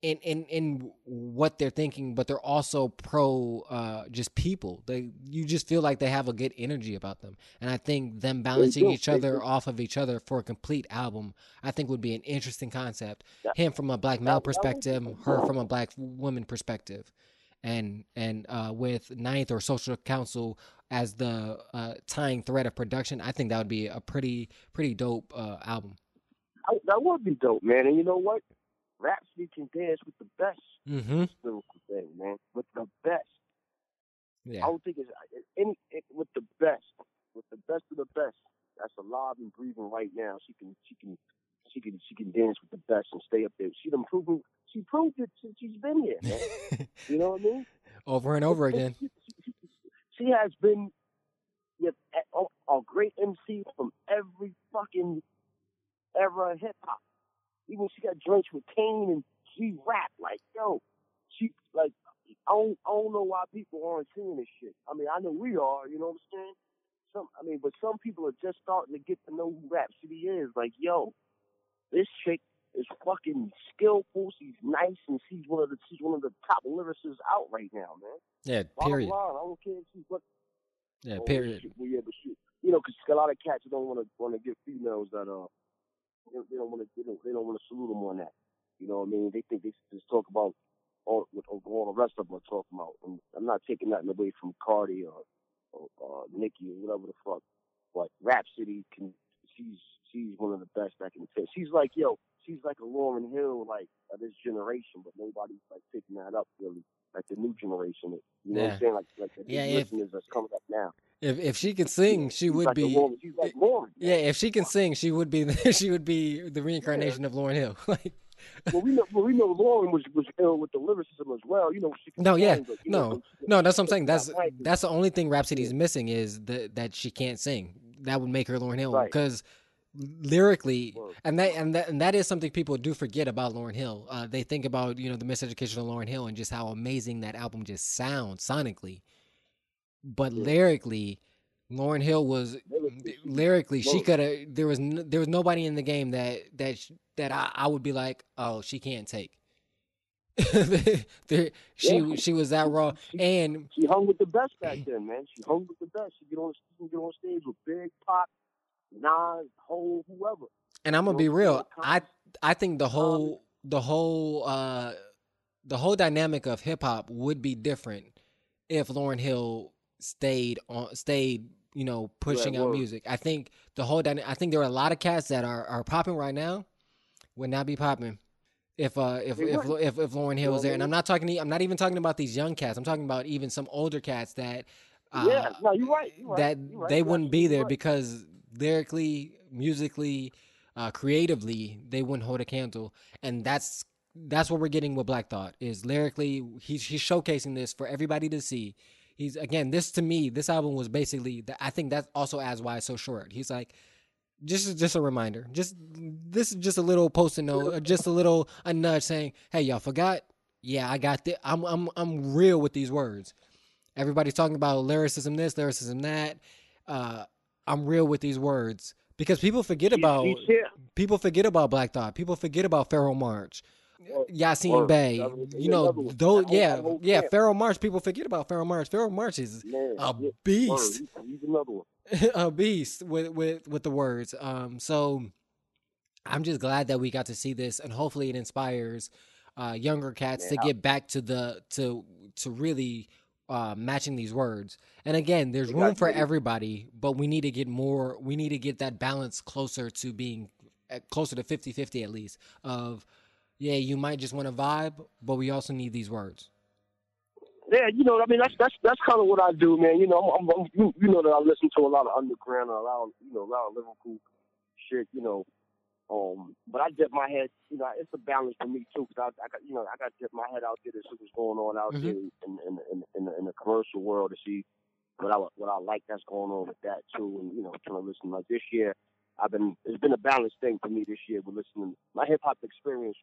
in in in what they're thinking, but they're also pro uh just people. They you just feel like they have a good energy about them, and I think them balancing each other off of each other for a complete album, I think would be an interesting concept. Him from a black male
that would be
perspective, her from a black woman perspective, and and uh, with Ninth or Soul Council as the uh, tying thread of production, I think that would be a pretty pretty dope uh, album.
I, that would be dope, man. And you know what? Rapsody can dance with the best
Mm-hmm.
lyrical thing, man. With the best.
Yeah.
I don't think it's any it, with the best, with the best of the best. That's alive and breathing right now. She can, she can, she can, she can dance with the best and stay up there. She done proven, she proved it since she's been here, man. You know what I mean?
over and over again.
She, she, she has been yeah, a, a great MC from every fucking era of hip hop. Even she got joints with Kane and she rap like yo. She like I don't I don't know why people aren't seeing this shit. I mean I know we are. You know what I'm saying? Some I mean, but some people are just starting to get to know who Rapsody is. Like yo, this chick is fucking skillful. She's nice, and she's one of the she's one of the top lyricists out right now, man.
Yeah.
Bottom
Period.
line, I don't care if she's what.
Yeah.
oh,
Period.
shit, well, yeah, but shit, you know, because a lot of cats don't want to want to give females that uh, they, they don't want to they don't, they don't want to salute them on that. You know what I mean? They think they should just talk about all what all the rest of them are talking about. And I'm not taking nothing away from Cardi or or uh, Nicki or whatever the fuck, but Rapsody can. She's she's one of the best that can fit. She's like yo, she's like a Lauryn Hill like of this generation, but nobody's like picking that up really. Like the new generation, you know what I'm saying? Like like the
Yeah,
new
if-
listeners that's coming up now.
If if she could sing, she
She's
would
like
be.
Lauryn, she's like Lauryn.
Yeah, if she can sing, she would be. she would be the reincarnation of Lauryn Hill. like,
Well, we know, well, we know Lauryn was was ill with the lyricism as well. You know, she can
No, yeah,
sing, but,
no,
know,
no, that's what I'm saying. That's that's the only thing Rapsody's missing is the, that she can't sing. That would make her Lauryn Hill
Right.
Lyrically, and that and that and that is something people do forget about Lauryn Hill. Uh, they think about you know the miseducation of Lauryn Hill and just how amazing that album just sounds sonically, but
Yeah.
lyrically, Lauryn Hill was
Lyrically, she-
lyrically she
Word.
could have. There was n- there was nobody in the game that that sh- that I, I would be like, oh, she can't take. there, she
Yeah.
she was that raw,
She-
and
She hung with the best back then, man. She hung with the best. She get on, she get on stage with Big Pop, Nas, whole whoever.
and I'm gonna
know,
be real. I I think the
Um,
whole the whole uh the whole dynamic of hip hop would be different if Lauryn Hill stayed on stayed you know pushing out music. I think the whole dyna- I think there are a lot of cats that are are popping right now would not be popping if uh if if, if if Lauryn Hill was there. And I'm not talking to, I'm not even talking about these young cats. I'm talking about even some older cats that uh,
yeah, no, you're right. You're right.
that
you're
they wouldn't be there because lyrically, musically, uh, creatively, they wouldn't hold a candle, and that's that's what we're getting with Black Thought. Is lyrically, he's he's showcasing this for everybody to see. He's again, this to me, this album was basically. The, I think that also adds why it's so short. He's like. Just, just a reminder. Just this is just a little post-it note, just a little a nudge saying, "Hey, y'all forgot? Yeah, I got this. I'm, I'm, I'm real with these words. Everybody's talking about lyricism this, lyricism that. Uh, I'm real with these words because people forget about people forget about Black Thought. People forget about Pharoahe
Monch.
Yasin. Bey. You know, those yeah, yeah. Pharoahe Monch. People forget about Pharoahe Monch. Pharoahe Monch is
Man,
a beast.
He's, another one.
a beast with with with the words. Um, so I'm just glad that we got to see this, and hopefully it inspires uh, younger cats to
Yeah.
get back to the to to really uh, matching these words. And again, there's room for everybody, but we need to get more. We need to get that balance closer to being uh, closer to 50-50 at least. Of yeah, you might just want to vibe, but we also need these words.
Yeah, you know, I mean, that's that's that's kind of what I do, man. You know, I'm, I'm, I'm you, you know that I listen to a lot of underground, a lot, of, you know, a lot of Liverpool shit, you know. Um, but I dip my head, you know, it's a balance for me too, because I, I got, you know, I got to dip my head out there to see what's going on out
Mhm.
there in in in in the, in the commercial world to see what I what I like that's going on with that too, and you know, trying to listen. Like this year, I've been it's been a balanced thing for me this year with listening. My hip hop experience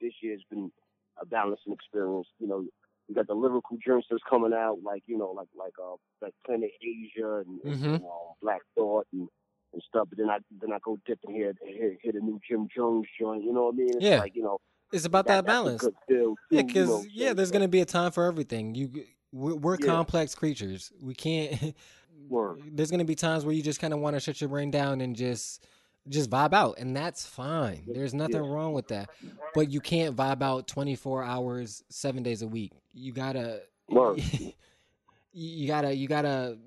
this year has been a balancing experience. You know, you got the lyrical joints that's coming out, like you know, like like uh, like Planet Asia and,
Mhm.
and, um, Black Thought and and stuff. But then I then I go dip and hit hit, hit a new Jim Jones joint. You know what I mean? It's
Yeah.
like you know
It's about that,
that's a
balance.
feel,
Yeah,
too, you
because
know,
yeah, there's gonna be a time for everything. You, we're, we're
Yeah.
complex creatures. We can't.
Word.
there's gonna be times where you just kind of want to shut your brain down and just just vibe out, and that's fine. There's nothing
Yeah.
wrong with that. But you can't vibe out 24 hours, seven days a week. You gotta.
Word.
you gotta. You gotta.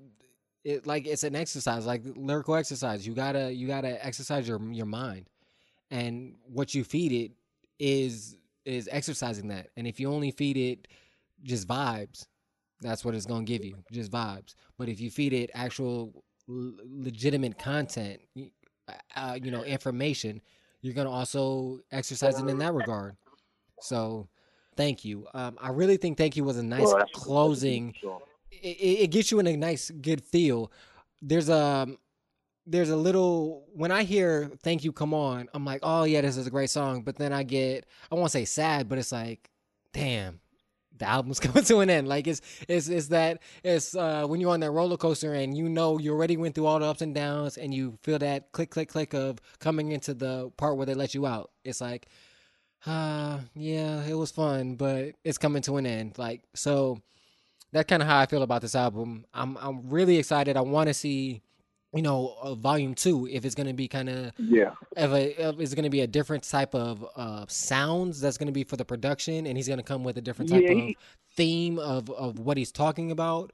It like it's an exercise, like lyrical exercise. You gotta. You gotta exercise your your mind, and what you feed it is is exercising that. And if you only feed it just vibes, that's what it's gonna give you, just vibes. But if you feed it actual l- legitimate content, uh, you know, information, you're gonna also exercise it in that regard. So, thank you. Um, I really think thank you was a nice closing it it gets you in a nice good feel. There's a there's a little when i hear thank you come on i'm like oh yeah this is a great song but then i get i won't say sad but it's like damn the album's coming to an end. Like it's it's it's that it's uh when you're on that roller coaster and you know you already went through all the ups and downs and you feel that click click click of coming into the part where they let you out. It's like uh yeah it was fun but it's coming to an end. Like so that's kind of how I feel about this album. I'm I'm really excited. I want to see, you know, uh, volume two if it's gonna be kind of
yeah.
if, a, if it's gonna be a different type of uh, sounds that's gonna be for the production, and he's gonna come with a different type
Yeah,
of theme of of what he's talking about.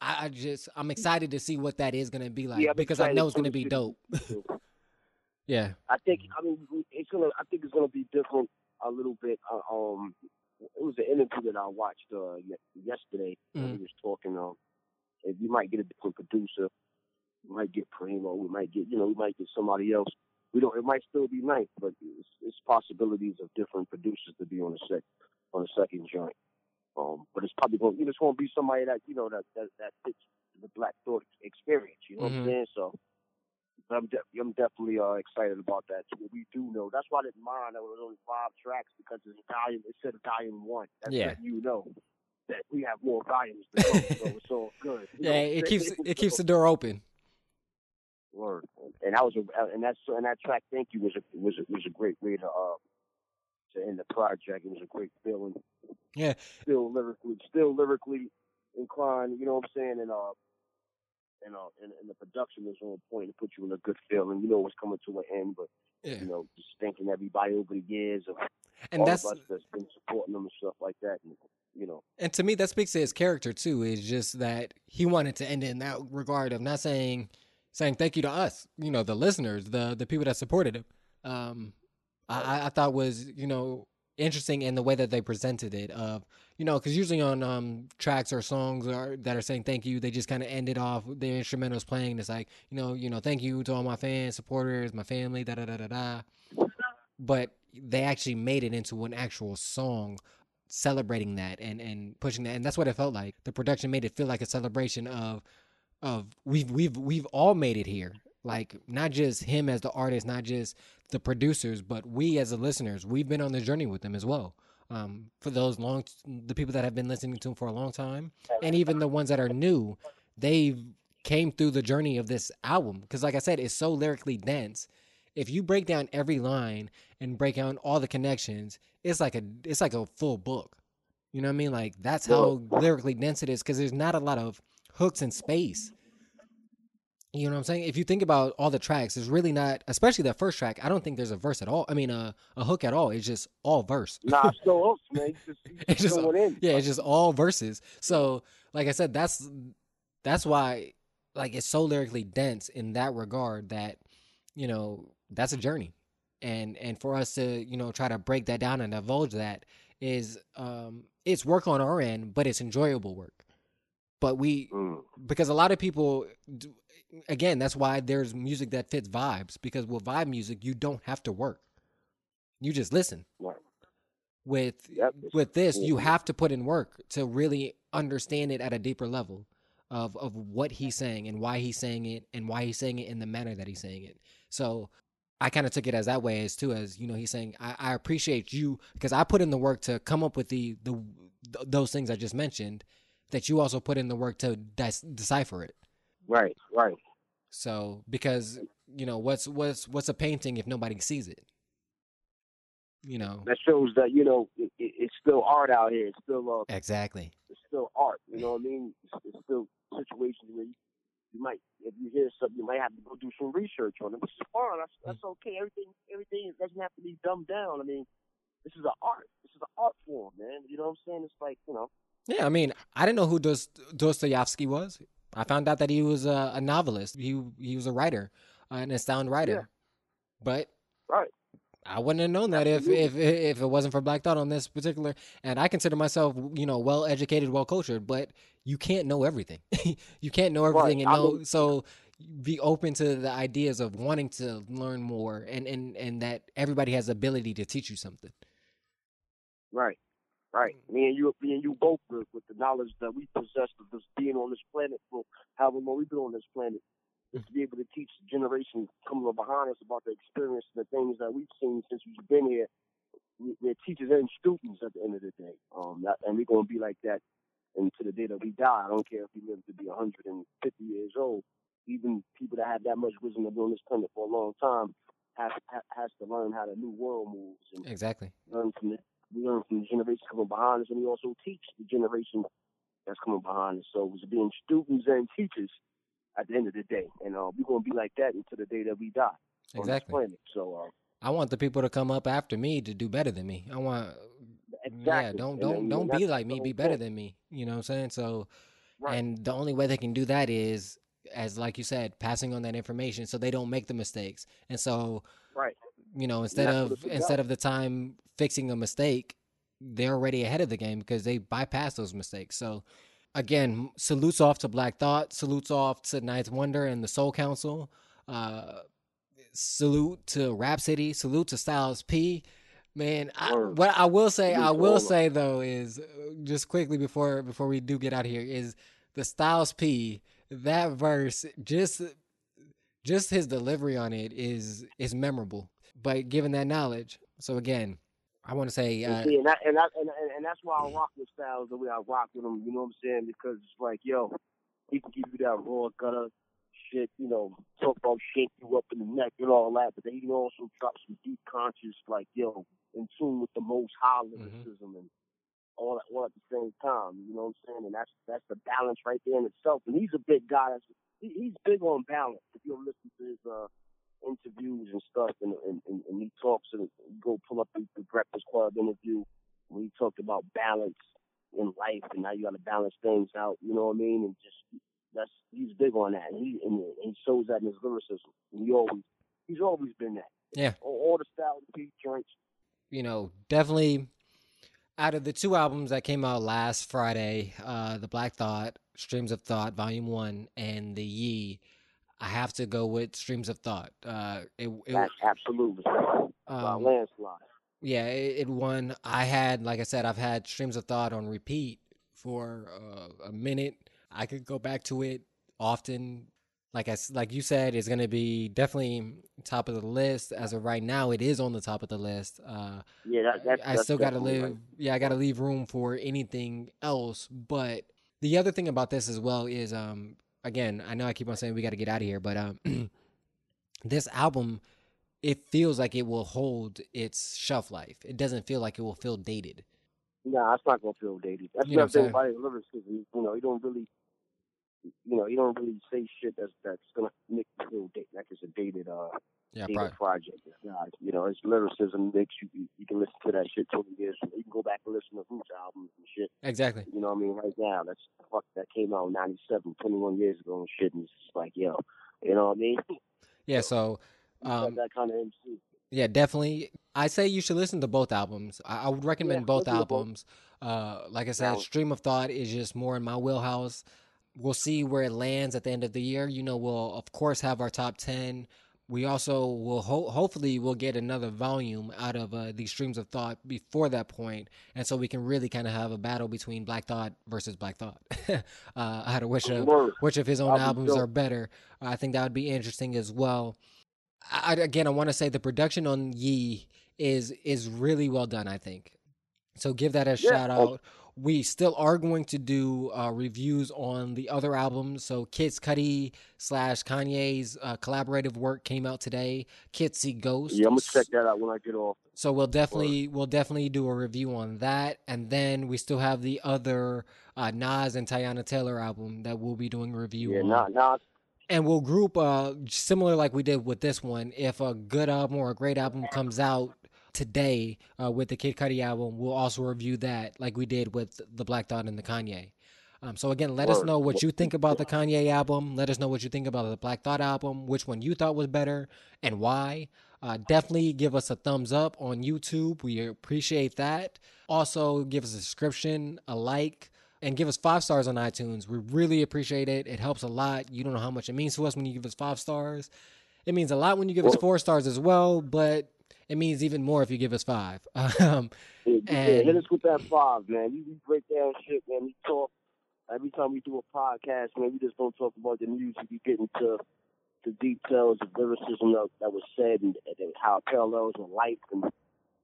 I, I just I'm excited to see what that is gonna be like
Yeah,
because I know it's gonna be dope. yeah.
I think I mean it's gonna I think it's gonna be different a little bit. Uh, um, it was an interview that I watched uh ye- yesterday.
Mhm.
He was talking. Um, and we might get a different producer. We might get Primo. We might get you know we might get somebody else. We don't. It might still be nice, but it's, it's possibilities of different producers to be on the sec on the second joint. Um, but it's probably going. You know, it's going to be somebody that you know that that that fits the Black Thought experience. You know what
Mhm.
I'm saying? So. I'm, de- I'm definitely uh, excited about that too. We do know that's why I didn't mind that it was only five tracks because it's volume. It said volume one. That's
Yeah.
letting you know that we have more volumes to go, so it's all good. You
Yeah,
know,
it keeps it keeps the door open.
word. And that was a and that's and that track. Thank you was a was a, was a great way to uh to end the project. It was a great feeling.
Yeah.
Still lyrically, still lyrically inclined. You know what I'm saying? And uh. And, uh, and, and the production was on point to put you in a good feeling. You know what's coming to an end, but
Yeah.
you know, just thanking everybody over the years of
And
all
that's
of us that's been supporting them and stuff like that. And you know,
And to me, that speaks to his character too. Is just that he wanted to end it in that regard of not saying saying thank you to us, you know, the listeners, the the people that supported him. Um, I, I- I thought was you know interesting in the way that they presented it. Of you know, because usually on um tracks or songs are, that are saying thank you, they just kind of end it off. The instrumentals playing. It's like you know, you know, thank you to all my fans, supporters, my family, da da da da da. But they actually made it into an actual song celebrating that and and pushing that and that's what it felt like the production made it feel like a celebration of of we've we've we've all made it here like not just him as the artist not just the producers but we as the listeners we've been on the journey with them as well. Um for those long the people that have been listening to him for a long time and even the ones that are new they've came through the journey of this album. Because like i said it's so lyrically dense. If you break down every line and break down all the connections it's like a it's like a full book. You know what i mean? Like that's how lyrically dense it is because there's not a lot of hooks in space you know what i'm saying if you think about all the tracks there's really not especially that first track i don't think there's a verse at all i mean a, a hook at all it's just all verse
nah, still else, man. You just,
It's
just in.
yeah it's just all verses so like i said that's that's why like it's so lyrically dense in that regard that you know that's a journey and and for us to you know try to break that down and divulge that is um it's work on our end but it's enjoyable work but we
Mm.
because a lot of people do, again that's why there's music that fits vibes because with vibe music you don't have to work. You just listen.
Right.
with
Yep,
with this you have to put in work to really understand it at a deeper level of of what he's saying and why he's saying it and why he's saying it in the manner that he's saying it. So I kind of took it as that way as too as you know he's saying I, I appreciate you because I put in the work to come up with the the th- those things I just mentioned that you also put in the work to dis- decipher it
Right, right.
so because you know what's what's what's a painting if nobody sees it? You know
That shows that you know it, it, it's still art out here. It's still uh,
exactly.
it's still art. You know what I mean? It's, it's still situations where you, you might, if you hear something, you might have to go do some research on it, which is fine. That's, that's okay. Everything, everything doesn't have to be dumbed down. I mean, this is an art. This is an art form, man. You know what I'm saying? It's like you know,
Yeah, I mean, I didn't know who Dost- Dostoevsky was. I found out that he was a, a novelist. He he was a writer, an astound writer. But
right?
I wouldn't have known that if, if if it wasn't for Black Thought on this particular. And I consider myself, you know, well educated, well cultured. But you can't know everything. you can't know everything, and know so. Be open to the ideas of wanting to learn more, and and and that everybody has the ability to teach you something.
Right. Right. Me and you, me and you both with, with the knowledge that we possess of this being on this planet for however long we've been on this planet, is to be able to teach the generation coming up behind us about the experience and the things that we've seen since we've been here. We- We're teachers and students at the end of the day. Um, that, and we're going to be like that until the day that we die. I don't care if we live to be 150 years old. Even people that have that much wisdom of been on this planet for a long time has ha- has to learn how the new world moves and
Exactly.
learn from the we learn from the generation coming behind us, and we also teach the generation that's coming behind us. So it's being students and teachers at the end of the day, and uh, we're gonna be like that until the day that we die on this
Exactly.
planet. So uh,
I want the people to come up after me to do better than me. I want Yeah,
exactly.
don't don't
and
don't be like me. Be better than me. You know what I'm saying? So,
Right.
and the only way they can do that is, as like you said, passing on that information so they don't make the mistakes. And so,
Right.
You know, instead of instead of the time fixing a mistake, they're already ahead of the game because they bypass those mistakes. So, again, salutes off to Black Thought. Salutes off to Ninth Wonder and the Soul Council. Uh, salute to Rapsody. Salute to Styles P. Man, I, what I will say, I will say though is uh, just quickly before before we do get out of here is the Styles P that verse just just his delivery on it is is memorable. But given that knowledge, so again, I want to say
And
uh,
see, and, that, and, that, and, and, and that's why I rock with Styles the way I rock with him. You know what I'm saying? Because it's like, yo, he can give you that raw gutter shit, you know, talk about shake you up in the neck and all that, but then he can also drop some deep conscious, like, yo, in tune with the most high lyricism and all, at, all at the same time. You know what I'm saying? And that's that's the balance right there in itself. And he's a big guy. That's, he, he's big on balance. If you listen to his uh, interviews and stuff, and, and, and, and he talks and go pull up the, the Breakfast Club interview when he talked about balance in life and how you got to balance things out. You know what I mean? And just that's he's big on that. And he and he shows that in his lyricism. And he always he's always been that.
Yeah.
All, all the Styles P joints.
you know, definitely out of the two albums that came out last Friday, uh, the Black Thought, Streams of Thought, Volume One, and the Ye, I have to go with Streams of Thought. Uh, it, it
That's absolutely
um,
landslide.
yeah, it, it won. I had, like I said, I've had Streams of Thought on repeat for uh, a minute. I could go back to it often. Like I, like you said, it's gonna be definitely top of the list. As of right now, it is on the top of the list. Uh,
Yeah, that, that's,
I
that's
still got to live.
right.
Yeah, I got to leave room for anything else. But the other thing about this as well is, um, again, I know I keep on saying we got to get out of here, but um, this album, it feels like it will hold its shelf life. It doesn't feel like it will feel dated.
Nah, it's not gonna feel dated. That's
You know
the thing
what
about his lyricism. You know, he don't really, you know, he don't really say shit that's that's gonna make you feel dated. Like it's a dated, uh,
Yeah,
dated
probably.
project. It's not. You know, his lyricism makes you you you can listen to that shit twenty years. from. You can go back and listen to Roots albums and shit.
Exactly.
You know what I mean? Right now, that's fuck that came out in '97, 21 years ago and shit. And it's just like, yo, you know what I mean?
Yeah. So, um,
that kind of MC.
yeah, definitely. I say you should listen to both albums. I, I would recommend
Yeah,
both albums. Uh, like I said, Stream of Thought is just more in my wheelhouse. We'll see where it lands at the end of the year. You know, we'll of course have our top ten. We also will ho- hopefully we'll get another volume out of uh, these streams of thought before that point, and so we can really kind of have a battle between Black Thought versus Black Thought. uh, I had a wish of which of his own albums are better. I think that would be interesting as well. I, again, I want to say the production on Ye is is really well done. I think so. Give that a
Yeah,
shout out. We still are going to do uh, reviews on the other albums. So Kids Cudi slash Kanye's uh, collaborative work came out today. Kids See Ghosts.
Yeah, I'm gonna check that out when I get off.
So we'll definitely we'll definitely do a review on that, and then we still have the other uh, Nas and Teyana Taylor album that we'll be doing a review
Yeah,
on.
nah.
and we'll group uh similar like we did with this one. If a good album or a great album comes out today uh, with the Kid Cudi album, we'll also review that like we did with the Black Thought and the Kanye. Um, so again, let us know what you think about the Kanye album. Let us know what you think about the Black Thought album. Which one you thought was better and why. Uh, definitely give us a thumbs up on YouTube. We appreciate that. Also, give us a subscription, a like, and give us five stars on iTunes. We really appreciate it. It helps a lot. You don't know how much it means to us when you give us five stars. It means a lot when you give us four stars as well, but it means even more if you give us five. Um,
Yeah,
And-
hit us with that five, man. We, we break down shit, man. We talk every time we do a podcast, man. We just don't talk about the music. We get into the details of lyricism that, that was said and, and how it parallels in life and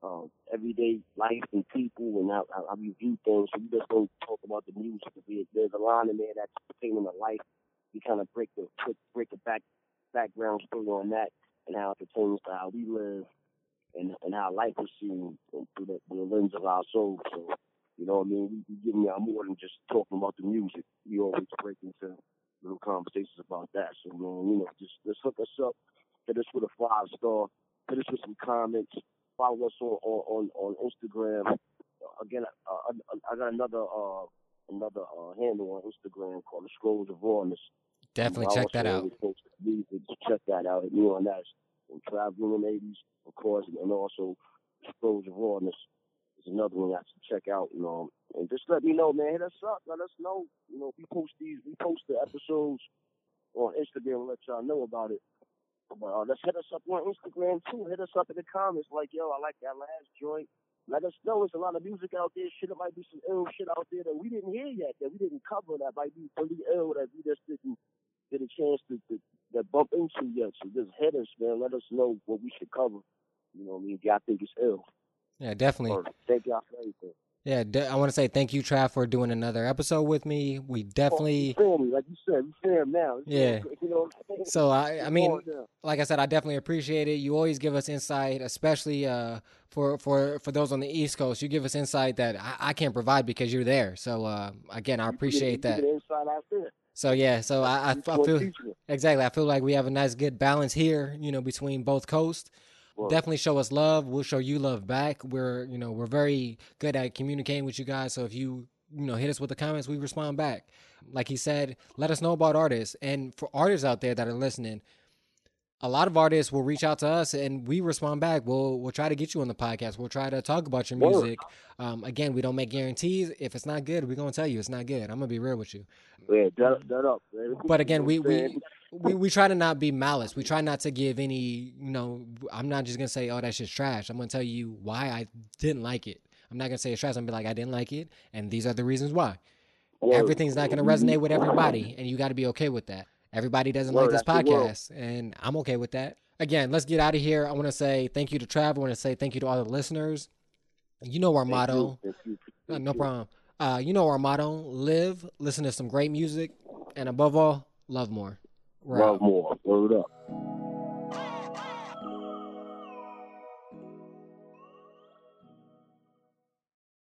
um, everyday life and people and how, how we view things. So we just don't talk about the music. We- There's a line in there that's pertaining to life. We kind of break the break the back background story on that and how it pertains to how we live and and how life is seen through the, through the lens of our soul. So, you know what I mean? We, we giving y'all more than just talking about the music. We always break into little conversations about that. So, man, you know, just just hook us up, hit us with a five star, hit us with some comments, follow us on on, on, on Instagram. Again, uh, I, I got another uh another uh, handle on Instagram called the Scrolls of Rawness.
definitely check that out.
music, check that out. Hit me on that. And Traveling in the 80s, of course, and also Scrolls of Rawness is another one that you check out. You know, and just let me know, man. Hit us up. Let us know. You know, we post these, we post the episodes on Instagram and let y'all know about it. But uh, let's hit us up on Instagram too. Hit us up in the comments like, yo, I like that last joint. Let us know there's a lot of music out there. Shit, it might be some ill shit out there that we didn't hear yet, that we didn't cover, that might be pretty ill, that we just didn't get a chance to, to bump into yet. So just hit us, man. Let us know what we should cover. You know what I mean? If y'all think it's ill.
Yeah, definitely.
Or thank y'all for everything.
Yeah, de- I want to say thank you, Trav, for doing another episode with me. We definitely.
Oh, family, like you said, we fam now.
Yeah.
You know what I'm?
So I, I mean, like I said, I definitely appreciate it. You always give us insight, especially uh, for for for those on the East Coast. You give us insight that I, I can't provide because you're there. So uh, again, I
You get-
appreciate
you
that.
Get the inside out there.
So yeah, so I, I, I feel exactly. I feel like we have a nice, good balance here. You know, between both coasts.
Well,
Definitely show us love. We'll show you love back. We're you know we're very good at communicating with you guys. So if you you know hit us with the comments, we respond back. Like he said, let us know about artists. And for artists out there that are listening, a lot of artists will reach out to us and we respond back. We'll we'll try to get you on the podcast. We'll try to talk about your music. Um, again, we don't make guarantees. If it's not good, we're gonna tell you it's not good. I'm gonna be real with you.
Yeah, that, that up. Man.
But again, we
You know what I'm
we, we we try to not be malice. We try not to give any. You know, I'm not just gonna say, "Oh, that shit's trash." I'm gonna tell you why I didn't like it. I'm not gonna say it's trash. I'm gonna be like, "I didn't like it, and these are the reasons why." Everything's not gonna resonate with everybody, and you got to be okay with that. Everybody doesn't like this
that's the world.
podcast, and I'm okay with that. Again, let's get out of here. I want to say thank you to Trav. I want to say thank you to all the listeners. You know our
Thank
motto.
you. Thank you.
Uh,
Thank
no
you.
problem. Uh, you know our motto: live, listen to some great music, and above all, love more. We're out.
Love more. Word up.